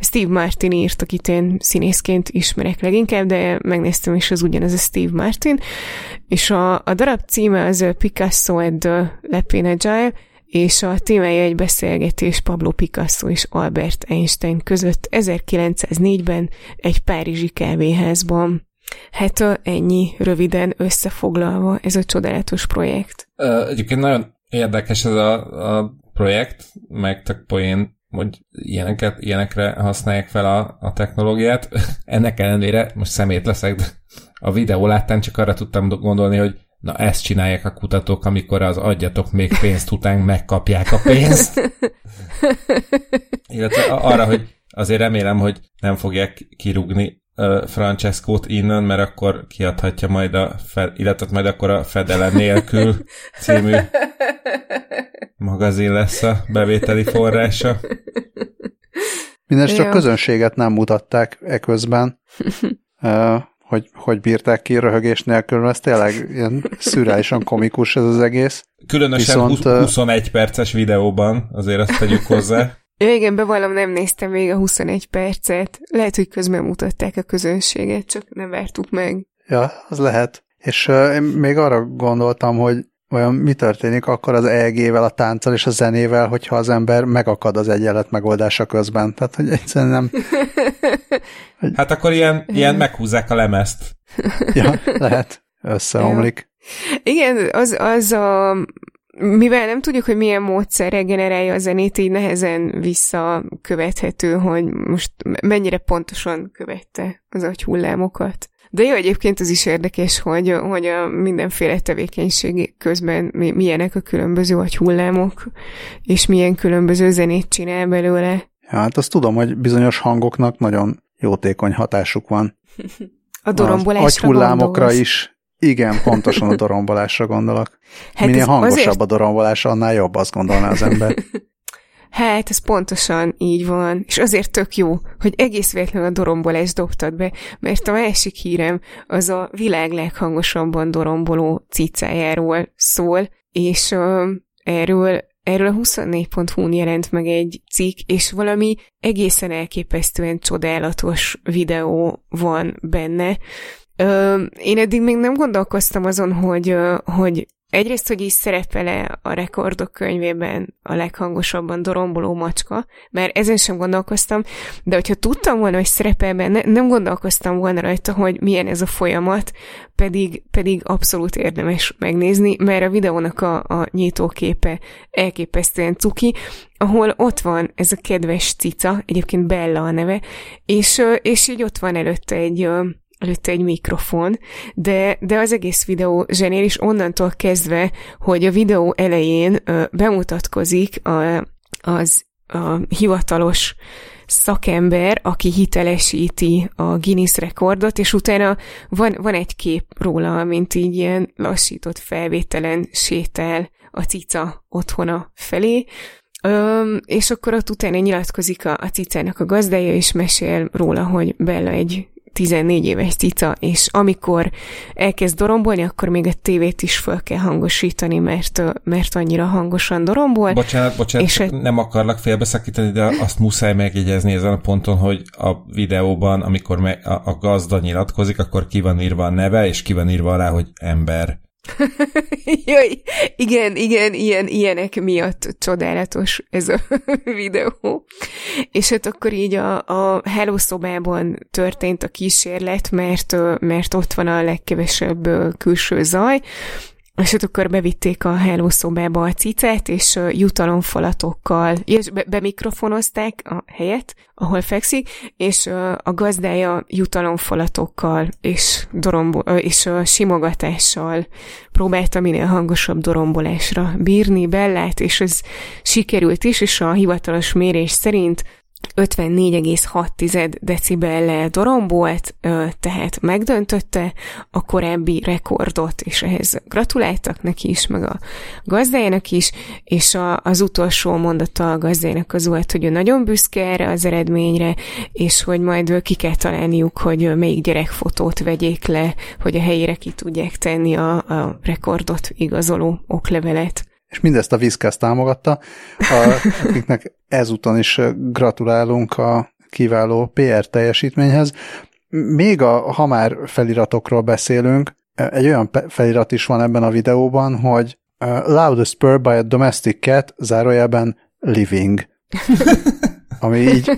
B: Steve Martin írt, akit én színészként ismerek leginkább, de megnéztem is, az ugyanaz a Steve Martin, és a, a darab címe az Picasso and the Lepin Agile, és a témája egy beszélgetés Pablo Picasso és Albert Einstein között 1904-ben egy párizsi kávéházban. Hát ennyi röviden összefoglalva ez a csodálatos projekt.
C: Egyébként nagyon érdekes ez a, a projekt, meg tök poén, hogy ilyeneket, ilyenekre használják fel a, a technológiát. (laughs) Ennek ellenére, most szemét leszek, de a videó láttán csak arra tudtam gondolni, hogy Na ezt csinálják a kutatók, amikor az adjatok még pénzt után megkapják a pénzt. Illetve arra, hogy azért remélem, hogy nem fogják kirúgni uh, Francescót innen, mert akkor kiadhatja majd a, fe, illetve majd akkor a Fedele nélkül című magazin lesz a bevételi forrása.
A: Mindenesetre a közönséget nem mutatták eközben. Uh, hogy hogy bírták ki röhögés nélkül, ez tényleg ilyen szürálisan komikus ez az egész.
C: Különösen Viszont, 21 perces videóban, azért azt tegyük hozzá. (laughs)
B: Ja, igen, bevallom, nem néztem még a 21 percet. Lehet, hogy közben mutatták a közönséget, csak nem vártuk meg.
A: Ja, az lehet. És uh, én még arra gondoltam, hogy olyan mi történik akkor az EEG-vel, a tánccal és a zenével, hogyha az ember megakad az egyenlet megoldása közben. Tehát, hogy egyszerűen nem...
C: Hogy... (laughs) Hát akkor ilyen, ilyen meghúzzák a lemezt. (laughs)
A: ja, lehet. Összeomlik.
B: Igen, az, az a mivel nem tudjuk, hogy milyen módszerrel generálja a zenét, így nehezen visszakövethető, hogy most mennyire pontosan követte az agyhullámokat. De jó, egyébként az is érdekes, hogy, hogy a mindenféle tevékenység közben milyenek a különböző agyhullámok, és milyen különböző zenét csinál belőle.
A: Hát azt tudom, hogy bizonyos hangoknak nagyon jótékony hatásuk van. (laughs)
B: A dorombolásra Az
A: agyhullámokra gondolsz. is. Igen, pontosan a dorombolásra gondolok. (laughs) Hát Minél hangosabb azért... a dorombolás, annál jobb, azt gondolná az ember. (laughs)
B: Hát, ez pontosan így van. És azért tök jó, hogy egész véletlenül a dorombolást dobtad be, mert a másik hírem az a világ leghangosabban doromboló cicájáról szól, és uh, erről Erről a 24.hu-n jelent meg egy cikk, és valami egészen elképesztően csodálatos videó van benne. Ö, én eddig még nem gondolkoztam azon, hogy, hogy Egyrészt, hogy is szerepele a rekordok könyvében a leghangosabban doromboló macska, mert ezen sem gondolkoztam, de hogyha tudtam volna, hogy szerepel benne, nem gondolkoztam volna rajta, hogy milyen ez a folyamat, pedig, pedig abszolút érdemes megnézni, mert a videónak a, a nyitóképe elképesztően cuki, ahol ott van ez a kedves cica, egyébként Bella a neve, és, és így ott van előtte egy előtte egy mikrofon, de, de az egész videó zseniális onnantól kezdve, hogy a videó elején ö, bemutatkozik a, az a hivatalos szakember, aki hitelesíti a Guinness rekordot, és utána van, van egy kép róla, mint így ilyen lassított felvételen sétál a cica otthona felé, Ö, és akkor ott utána nyilatkozik a, a cicának a gazdája, és mesél róla, hogy Bella egy 14 éves cica, és amikor elkezd dorombolni, akkor még a tévét is fel kell hangosítani, mert, mert annyira hangosan dorombol.
C: Bocsánat, bocsánat, és a... nem akarlak félbeszakítani, de azt muszáj megjegyezni ezen a ponton, hogy a videóban, amikor a, a gazda nyilatkozik, akkor ki van írva a neve, és ki van írva rá, hogy ember. (laughs)
B: Jaj, igen, igen, ilyen, ilyenek miatt csodálatos ez a (laughs) videó. És hát akkor így a, a Hello szobában történt a kísérlet, mert, mert ott van a legkevesebb külső zaj, és ott akkor bevitték a hálószobába a cicát, és jutalomfalatokkal, és be, bemikrofonozták a helyet, ahol fekszik, és a gazdája jutalomfalatokkal és, dorombo, és simogatással próbálta minél hangosabb dorombolásra bírni Bellát, és ez sikerült is, és a hivatalos mérés szerint 54,6 decibellel dorombolt, tehát megdöntötte a korábbi rekordot, és ehhez gratuláltak neki is, meg a gazdájának is, és a, az utolsó mondata a gazdájának az volt, hogy ő nagyon büszke erre az eredményre, és hogy majd ki kell találniuk, hogy melyik gyerekfotót vegyék le, hogy a helyére ki tudják tenni a, a rekordot igazoló oklevelet
A: és mindezt a Vizkesz támogatta, akiknek ezúton is gratulálunk a kiváló PR teljesítményhez. Még a, ha már feliratokról beszélünk, egy olyan felirat is van ebben a videóban, hogy loudest purr by a domestic cat, zárójelben living. (laughs) Ami így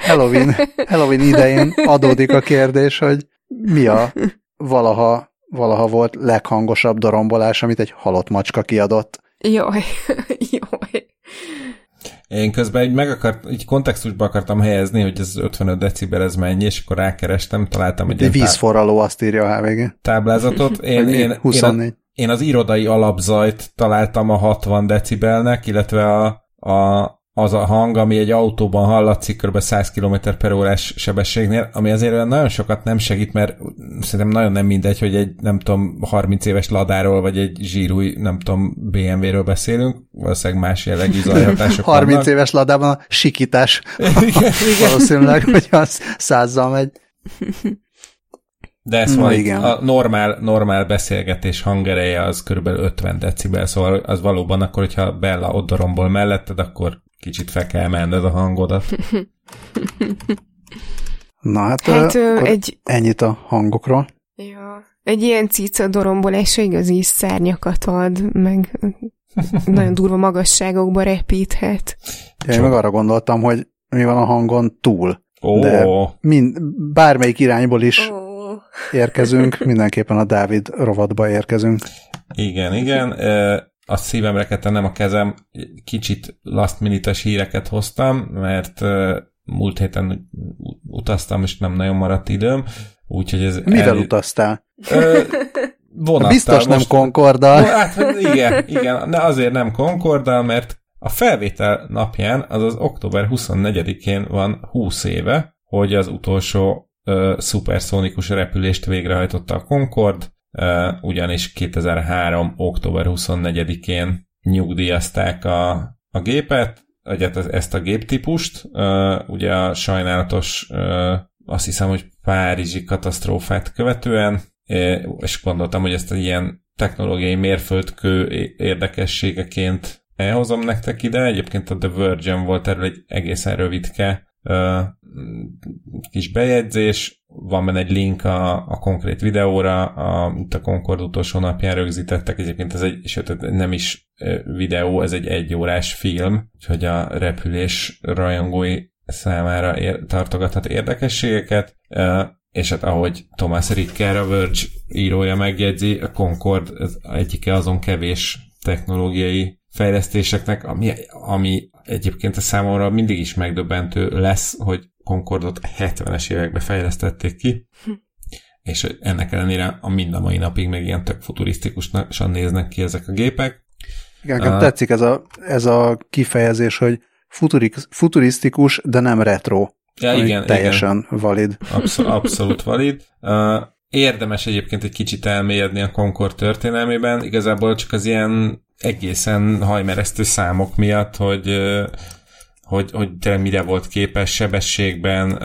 A: Halloween, Halloween idején adódik a kérdés, hogy mi a valaha, valaha volt leghangosabb dorombolás, amit egy halott macska kiadott.
B: Jaj, (laughs) jaj.
C: Én közben egy, meg akart, egy kontextusba akartam helyezni, hogy ez 55 decibel ez mennyi, és akkor rákerestem, találtam
A: egy... Egy vízforraló azt írja a HVG.
C: Táblázatot. (laughs) Én, én, 24. Én, a, én az irodai alapzajt találtam a 60 decibelnek, illetve a, a az a hang, ami egy autóban hallatszik kb. 100 km per órás sebességnél, ami azért nagyon sokat nem segít, mert szerintem nagyon nem mindegy, hogy egy, nem tudom, 30 éves ladáról, vagy egy zsírúj, nem tudom, BMW-ről beszélünk, valószínűleg más jellegű zajhatások (laughs)
A: 30 vannak. éves ladában a sikítás (laughs) igen, valószínűleg, hogy az százzal megy.
C: De szóval igen. a normál, normál beszélgetés hangereje az körülbelül 50 decibel, szóval az valóban akkor, hogyha Bella ott dorombol melletted, akkor Kicsit fel kell menned a hangodat. (laughs)
A: Na hát, hát ö, egy... ennyit a hangokról.
B: Ja, egy ilyen cica dorombolása igazi szárnyakat ad, meg nagyon durva magasságokba repíthet.
A: Ja, én meg arra gondoltam, hogy mi van a hangon túl. Oh. De mind, bármelyik irányból is oh érkezünk, mindenképpen a Dávid rovatba érkezünk.
C: Igen, igen. A szívemre nem a kezem. Kicsit last minute híreket hoztam, mert múlt héten utaztam, és nem nagyon maradt időm. Úgyhogy ez
A: Mivel el... utaztál?
C: vonattal.
A: Biztos most... nem Concorddal.
C: Hát, igen, igen, de azért nem Concorddal, mert a felvétel napján, azaz október 24-én van 20 éve, hogy az utolsó uh, szuperszónikus repülést végrehajtotta a Concorde, uh, ugyanis 2003. október 24-én nyugdíjazták a, a gépet, vagy hát ezt a géptípust, ugye a sajnálatos, azt hiszem, hogy Párizsi katasztrófát követően, és gondoltam, hogy ezt a ilyen technológiai mérföldkő érdekességeként elhozom nektek ide. Egyébként a The Virgin volt erről egy egészen rövidke kis bejegyzés, van benne egy link a, a konkrét videóra, a, itt a Concord utolsó napján rögzítettek, egyébként ez egy, sőt, nem is videó, ez egy egyórás film, úgyhogy a repülés rajongói számára ér, tartogathat érdekességeket, és hát ahogy Thomas Ricker, a Verge írója megjegyzi, a Concord egyike azon kevés technológiai fejlesztéseknek, ami, ami egyébként a számomra mindig is megdöbbentő lesz, hogy Concordot 70-es években fejlesztették ki, hm. és ennek ellenére a mind a mai napig meg ilyen tök futurisztikusan néznek ki ezek a gépek.
A: Igen, nekem uh, tetszik ez a, ez a kifejezés, hogy futurik, futurisztikus, de nem retro.
C: Ja, igen,
A: teljesen igen. valid.
C: Abszol, abszolút valid. Uh, érdemes egyébként egy kicsit elmélyedni a Concord történelmében, igazából csak az ilyen egészen hajmeresztő számok miatt, hogy, hogy, hogy tényleg mire volt képes sebességben,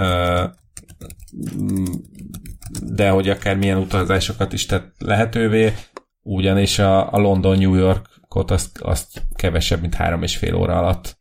C: de hogy akár milyen utazásokat is tett lehetővé, ugyanis a, a London-New Yorkot azt, azt kevesebb, mint három és fél óra alatt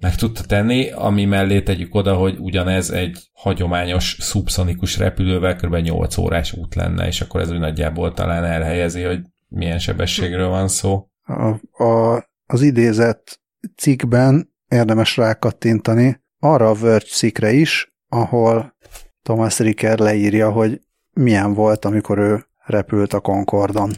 C: meg tudta tenni, ami mellé tegyük oda, hogy ugyanez egy hagyományos szubszonikus repülővel kb. 8 órás út lenne, és akkor ez úgy nagyjából talán elhelyezi, hogy milyen sebességről van szó
A: a, a, az idézett cikkben érdemes rákattintani arra a Verge cikkre is, ahol Thomas Ricker leírja, hogy milyen volt, amikor ő repült a Concordon.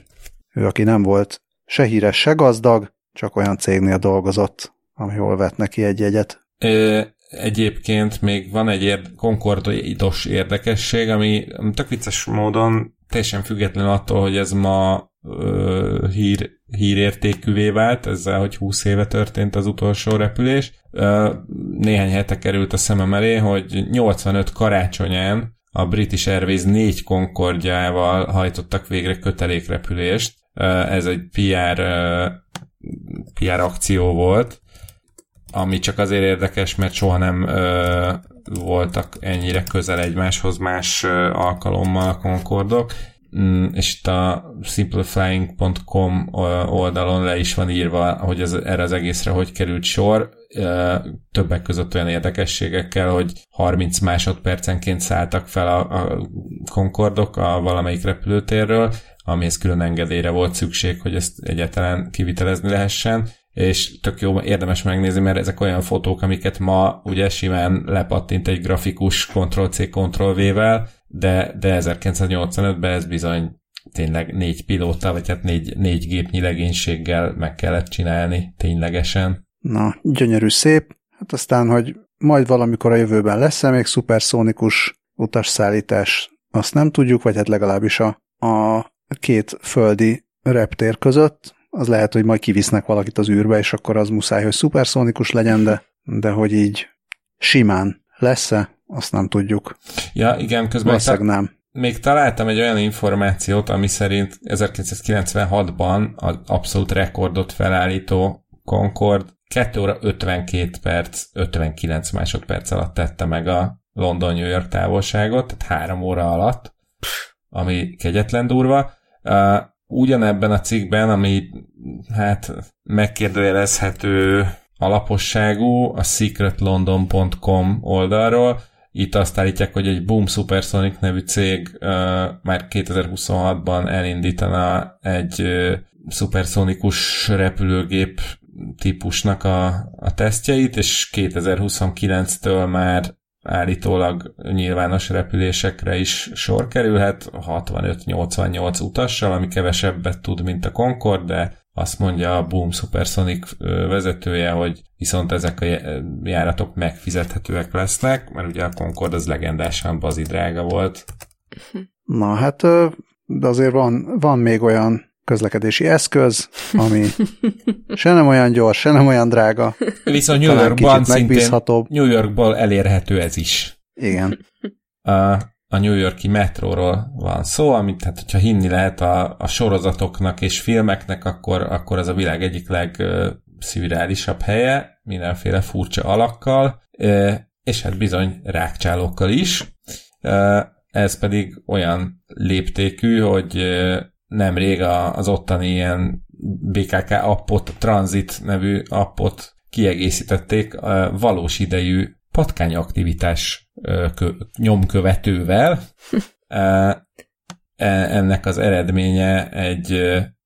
A: Ő, aki nem volt se híres, se gazdag, csak olyan cégnél dolgozott, ahol vett neki egy jegyet.
C: Ö, egyébként még van egy ér- Concordos érdekesség, ami tök vicces módon teljesen független attól, hogy ez ma ö, hír, hírértékűvé vált, ezzel, hogy 20 éve történt az utolsó repülés. Néhány hete került a szemem elé, hogy 85 karácsonyán a British Airways négy Concordjával hajtottak végre kötelékrepülést. Ez egy PR, PR akció volt, ami csak azért érdekes, mert soha nem voltak ennyire közel egymáshoz más alkalommal a Concordok és itt a simplifying.com oldalon le is van írva, hogy ez, erre az egészre hogy került sor, többek között olyan érdekességekkel, hogy 30 másodpercenként szálltak fel a, a Concordok a valamelyik repülőtérről, amihez külön engedélyre volt szükség, hogy ezt egyáltalán kivitelezni lehessen, és tök jó, érdemes megnézni, mert ezek olyan fotók, amiket ma ugye simán lepattint egy grafikus Ctrl-C, Ctrl-V-vel, de, de 1985-ben ez bizony tényleg négy pilóta, vagy hát négy, négy gépnyi legénységgel meg kellett csinálni ténylegesen.
A: Na, gyönyörű szép. Hát aztán, hogy majd valamikor a jövőben lesz-e még szuperszónikus utasszállítás, azt nem tudjuk, vagy hát legalábbis a, a két földi reptér között. Az lehet, hogy majd kivisznek valakit az űrbe, és akkor az muszáj, hogy szuperszónikus legyen, de, de hogy így simán lesz-e, azt nem tudjuk.
C: Ja, igen, közben ta- nem. még találtam egy olyan információt, ami szerint 1996-ban az abszolút rekordot felállító Concord 2 óra 52 perc, 59 másodperc alatt tette meg a London-New York távolságot, tehát három óra alatt, ami kegyetlen durva. Uh, ugyanebben a cikkben, ami hát megkérdőjelezhető alaposságú, a secretlondon.com oldalról itt azt állítják, hogy egy Boom Supersonic nevű cég uh, már 2026-ban elindítana egy uh, szuperszonikus repülőgép típusnak a, a tesztjeit, és 2029-től már állítólag nyilvános repülésekre is sor kerülhet, 65-88 utassal, ami kevesebbet tud, mint a Concorde, de azt mondja a Boom Supersonic vezetője, hogy viszont ezek a járatok megfizethetőek lesznek, mert ugye a Concorde az legendásan bazi drága volt.
A: Na hát, de azért van, van még olyan közlekedési eszköz, ami (laughs) se nem olyan gyors, se nem olyan drága.
C: Viszont New Yorkban szintén New Yorkból elérhető ez is.
A: Igen.
C: A, a New Yorki metróról van szó, amit hát, hogyha hinni lehet a, a sorozatoknak és filmeknek, akkor, akkor ez a világ egyik legszürreálisabb helye, mindenféle furcsa alakkal, és hát bizony rákcsálókkal is. Ez pedig olyan léptékű, hogy nemrég az ottani ilyen BKK appot, Transit nevű appot kiegészítették valós idejű patkányaktivitás nyomkövetővel. (laughs) E, ennek az eredménye egy,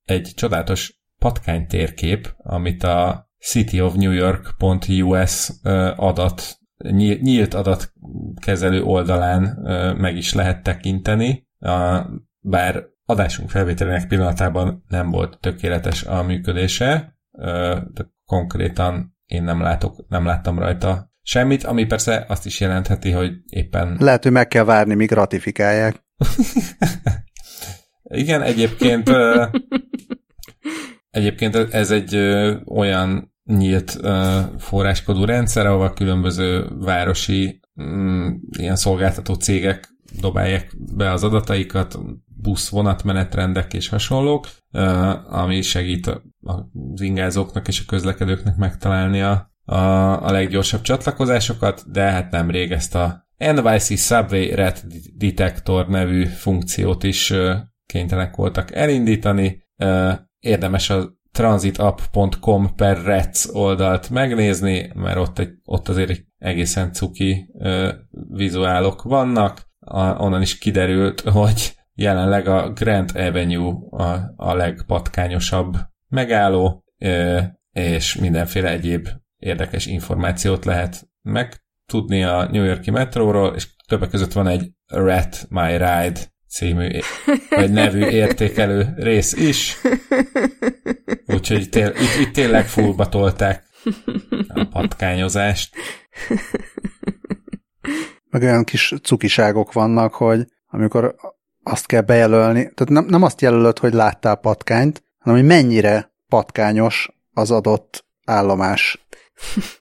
C: egy csodálatos patkány térkép, amit a cityofnewyork.us adat, nyílt adatkezelő oldalán meg is lehet tekinteni, bár adásunk felvételének pillanatában nem volt tökéletes a működése, de konkrétan én nem, látok, nem láttam rajta semmit, ami persze azt is jelentheti, hogy éppen...
A: Lehet, hogy meg kell várni, míg ratifikálják. (laughs)
C: Igen, egyébként (laughs) egyébként ez egy olyan nyílt forráskodú rendszer, ahol különböző városi mm, ilyen szolgáltató cégek dobálják be az adataikat, busz, vonatmenetrendek és hasonlók, ami segít az ingázóknak és a közlekedőknek megtalálni a, a, a leggyorsabb csatlakozásokat, de hát nemrég ezt a NYC Subway Red Detector nevű funkciót is kénytelenek voltak elindítani. Érdemes a transitapp.com per rec oldalt megnézni, mert ott, egy, ott azért egy egészen cuki vizuálok vannak. A, onnan is kiderült, hogy jelenleg a Grand Avenue a, a legpatkányosabb megálló, és mindenféle egyéb érdekes információt lehet megtudni a New Yorki metróról, és többek között van egy Rat My Ride című, vagy nevű értékelő rész is. Úgyhogy tél, itt, itt tényleg fullba tolták a patkányozást.
A: Meg olyan kis cukiságok vannak, hogy amikor azt kell bejelölni, tehát nem, nem azt jelölöd, hogy láttál patkányt, hanem hogy mennyire patkányos az adott állomás.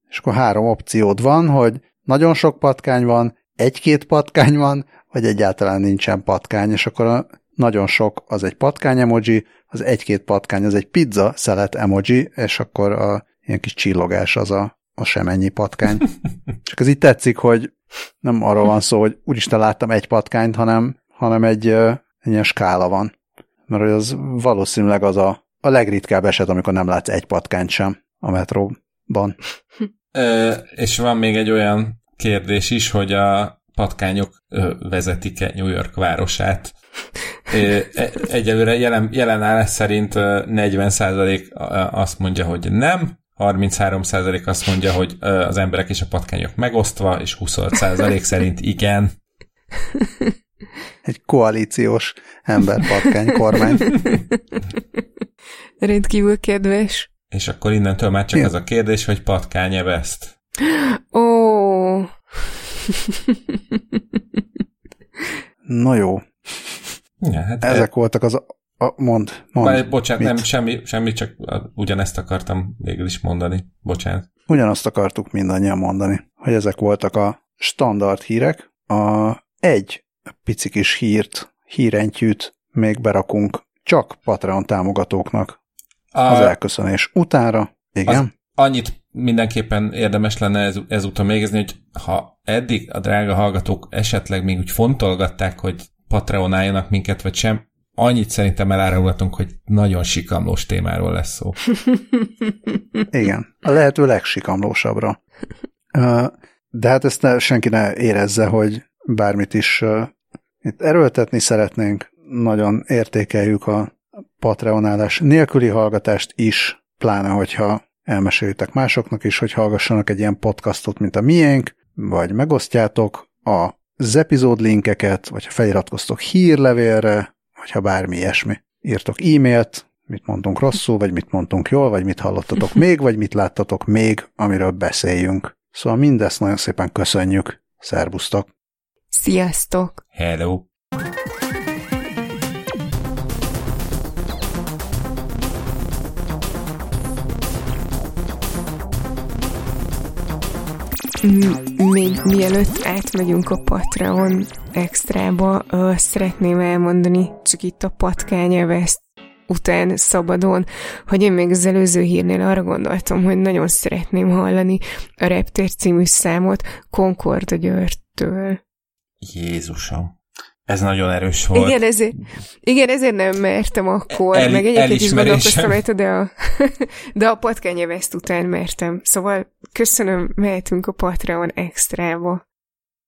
A: És akkor három opciód van, hogy nagyon sok patkány van, egy-két patkány van, vagy egyáltalán nincsen patkány, és akkor a nagyon sok az egy patkány emoji, az egy-két patkány az egy pizza szelet emoji, és akkor a ilyen kis csillogás az a, a semennyi patkány. (laughs) Csak ez így tetszik, hogy nem arról van szó, hogy úristen láttam egy patkányt, hanem hanem egy, egy ilyen skála van. Mert az valószínűleg az a, a legritkább eset, amikor nem látsz egy patkányt sem a metróban.
C: Ö, és van még egy olyan kérdés is, hogy a patkányok vezetik-e New York városát. E, egyelőre jelen, jelen állás szerint 40% azt mondja, hogy nem, 33% azt mondja, hogy az emberek és a patkányok megosztva, és 25% szerint igen.
A: Egy koalíciós emberpatkány kormány. (laughs)
B: Rendkívül kedves.
C: És akkor innentől már csak Igen. az a kérdés, hogy patkány-e ezt?
B: Ó. Oh.
A: Na jó.
C: Ja, hát
A: Ezek e... voltak az a, mond, mond.
C: Bár, bocsánat, mit? nem, semmi, semmi, csak ugyanezt akartam végül is mondani. Bocsánat.
A: Ugyanazt akartuk mindannyian mondani, hogy ezek voltak a standard hírek. A egy pici kis hírt, hírentyűt még berakunk csak Patreon támogatóknak az elköszönés utára. Igen. Az,
C: annyit mindenképpen érdemes lenne ez, ezúttal mégezni, hogy ha eddig a drága hallgatók esetleg még úgy fontolgatták, hogy Patreonáljanak minket, vagy sem, annyit szerintem elárulhatunk, hogy nagyon sikamlós témáról lesz szó. (laughs)
A: Igen, a lehető legsikamlósabbra. De hát ezt ne, senki ne érezze, hogy bármit is itt erőltetni szeretnénk, nagyon értékeljük a Patreonálás nélküli hallgatást is, pláne hogyha elmesélitek másoknak is, hogy hallgassanak egy ilyen podcastot, mint a miénk, vagy megosztjátok az epizód linkeket, vagy ha feliratkoztok hírlevélre, vagy ha bármi ilyesmi. Írtok e-mailt, mit mondtunk rosszul, vagy mit mondtunk jól, vagy mit hallottatok (laughs) még, vagy mit láttatok még, amiről beszéljünk. Szóval mindezt nagyon szépen köszönjük. Szerbusztok!
B: Sziasztok!
C: Hello!
B: Még mielőtt átmegyünk a Patreon extrába, szeretném elmondani, csak itt a patkányelveszt után szabadon, hogy én még az előző hírnél arra gondoltam, hogy nagyon szeretném hallani a Reptér című számot Concord Györgytől.
C: Jézusom. Ez nagyon erős volt.
B: Igen, ezért, igen, ezért nem mertem akkor, El, meg egyébként is gondolkoztam rajta, de a, (laughs) de a patkányeveszt után mertem. Szóval köszönöm, mehetünk a Patreon extrába.